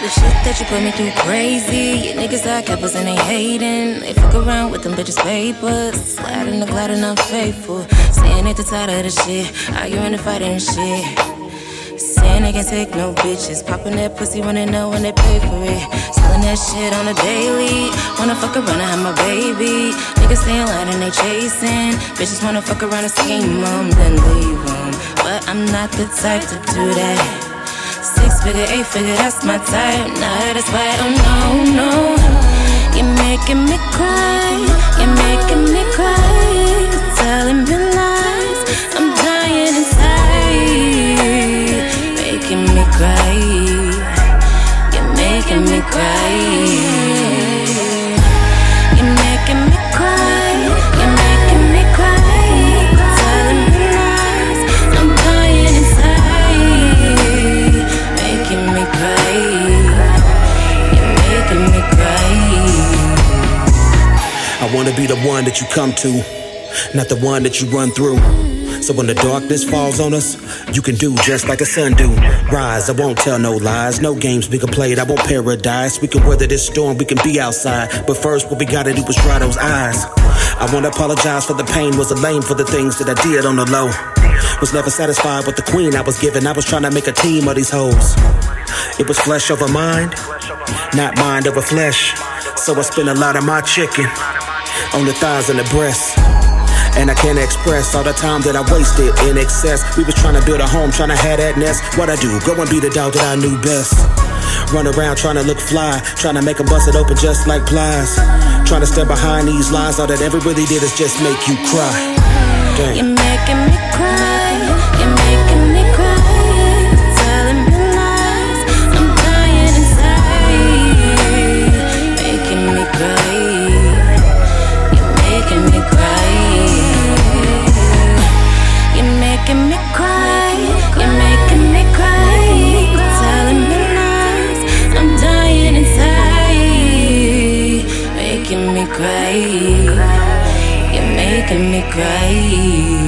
The shit that you put me through crazy. Your niggas are cappers and they hating. They fuck around with them bitches papers. Sliding the glide and unfaithful. Saying they too tired of the shit. Arguing and fighting and shit. Saying they can't take no bitches. Popping that pussy when they know when they pay for it. Selling that shit on a daily. Wanna fuck around and have my baby. Niggas stay in line and they chasing. Bitches wanna fuck around and scheme them, then leave them. But I'm not the type to do that. Figure, eight figure, that's my type. Now that's why, oh no, no. You're making me cry. You're making me cry. Telling me lies. I'm dying inside. Making me cry. You're making me cry. I wanna be the one that you come to, not the one that you run through. So when the darkness falls on us, you can do just like a sun do. Rise, I won't tell no lies, no games we can play. I want paradise. We can weather this storm, we can be outside. But first, what we gotta do is dry those eyes. I wanna apologize for the pain, was a lame for the things that I did on the low. Was never satisfied with the queen I was given. I was trying to make a team of these hoes. It was flesh over mind, not mind over flesh. So I spent a lot of my chicken on the thighs and the breasts. And I can't express all the time that I wasted in excess. We was trying to build a home, trying to have that nest. What I do, go and be the dog that I knew best. Run around trying to look fly, trying to make them bust it open just like Plies. Trying to stand behind these lies, all that ever really did is just make you cry. You're making me cry. You're making me cry.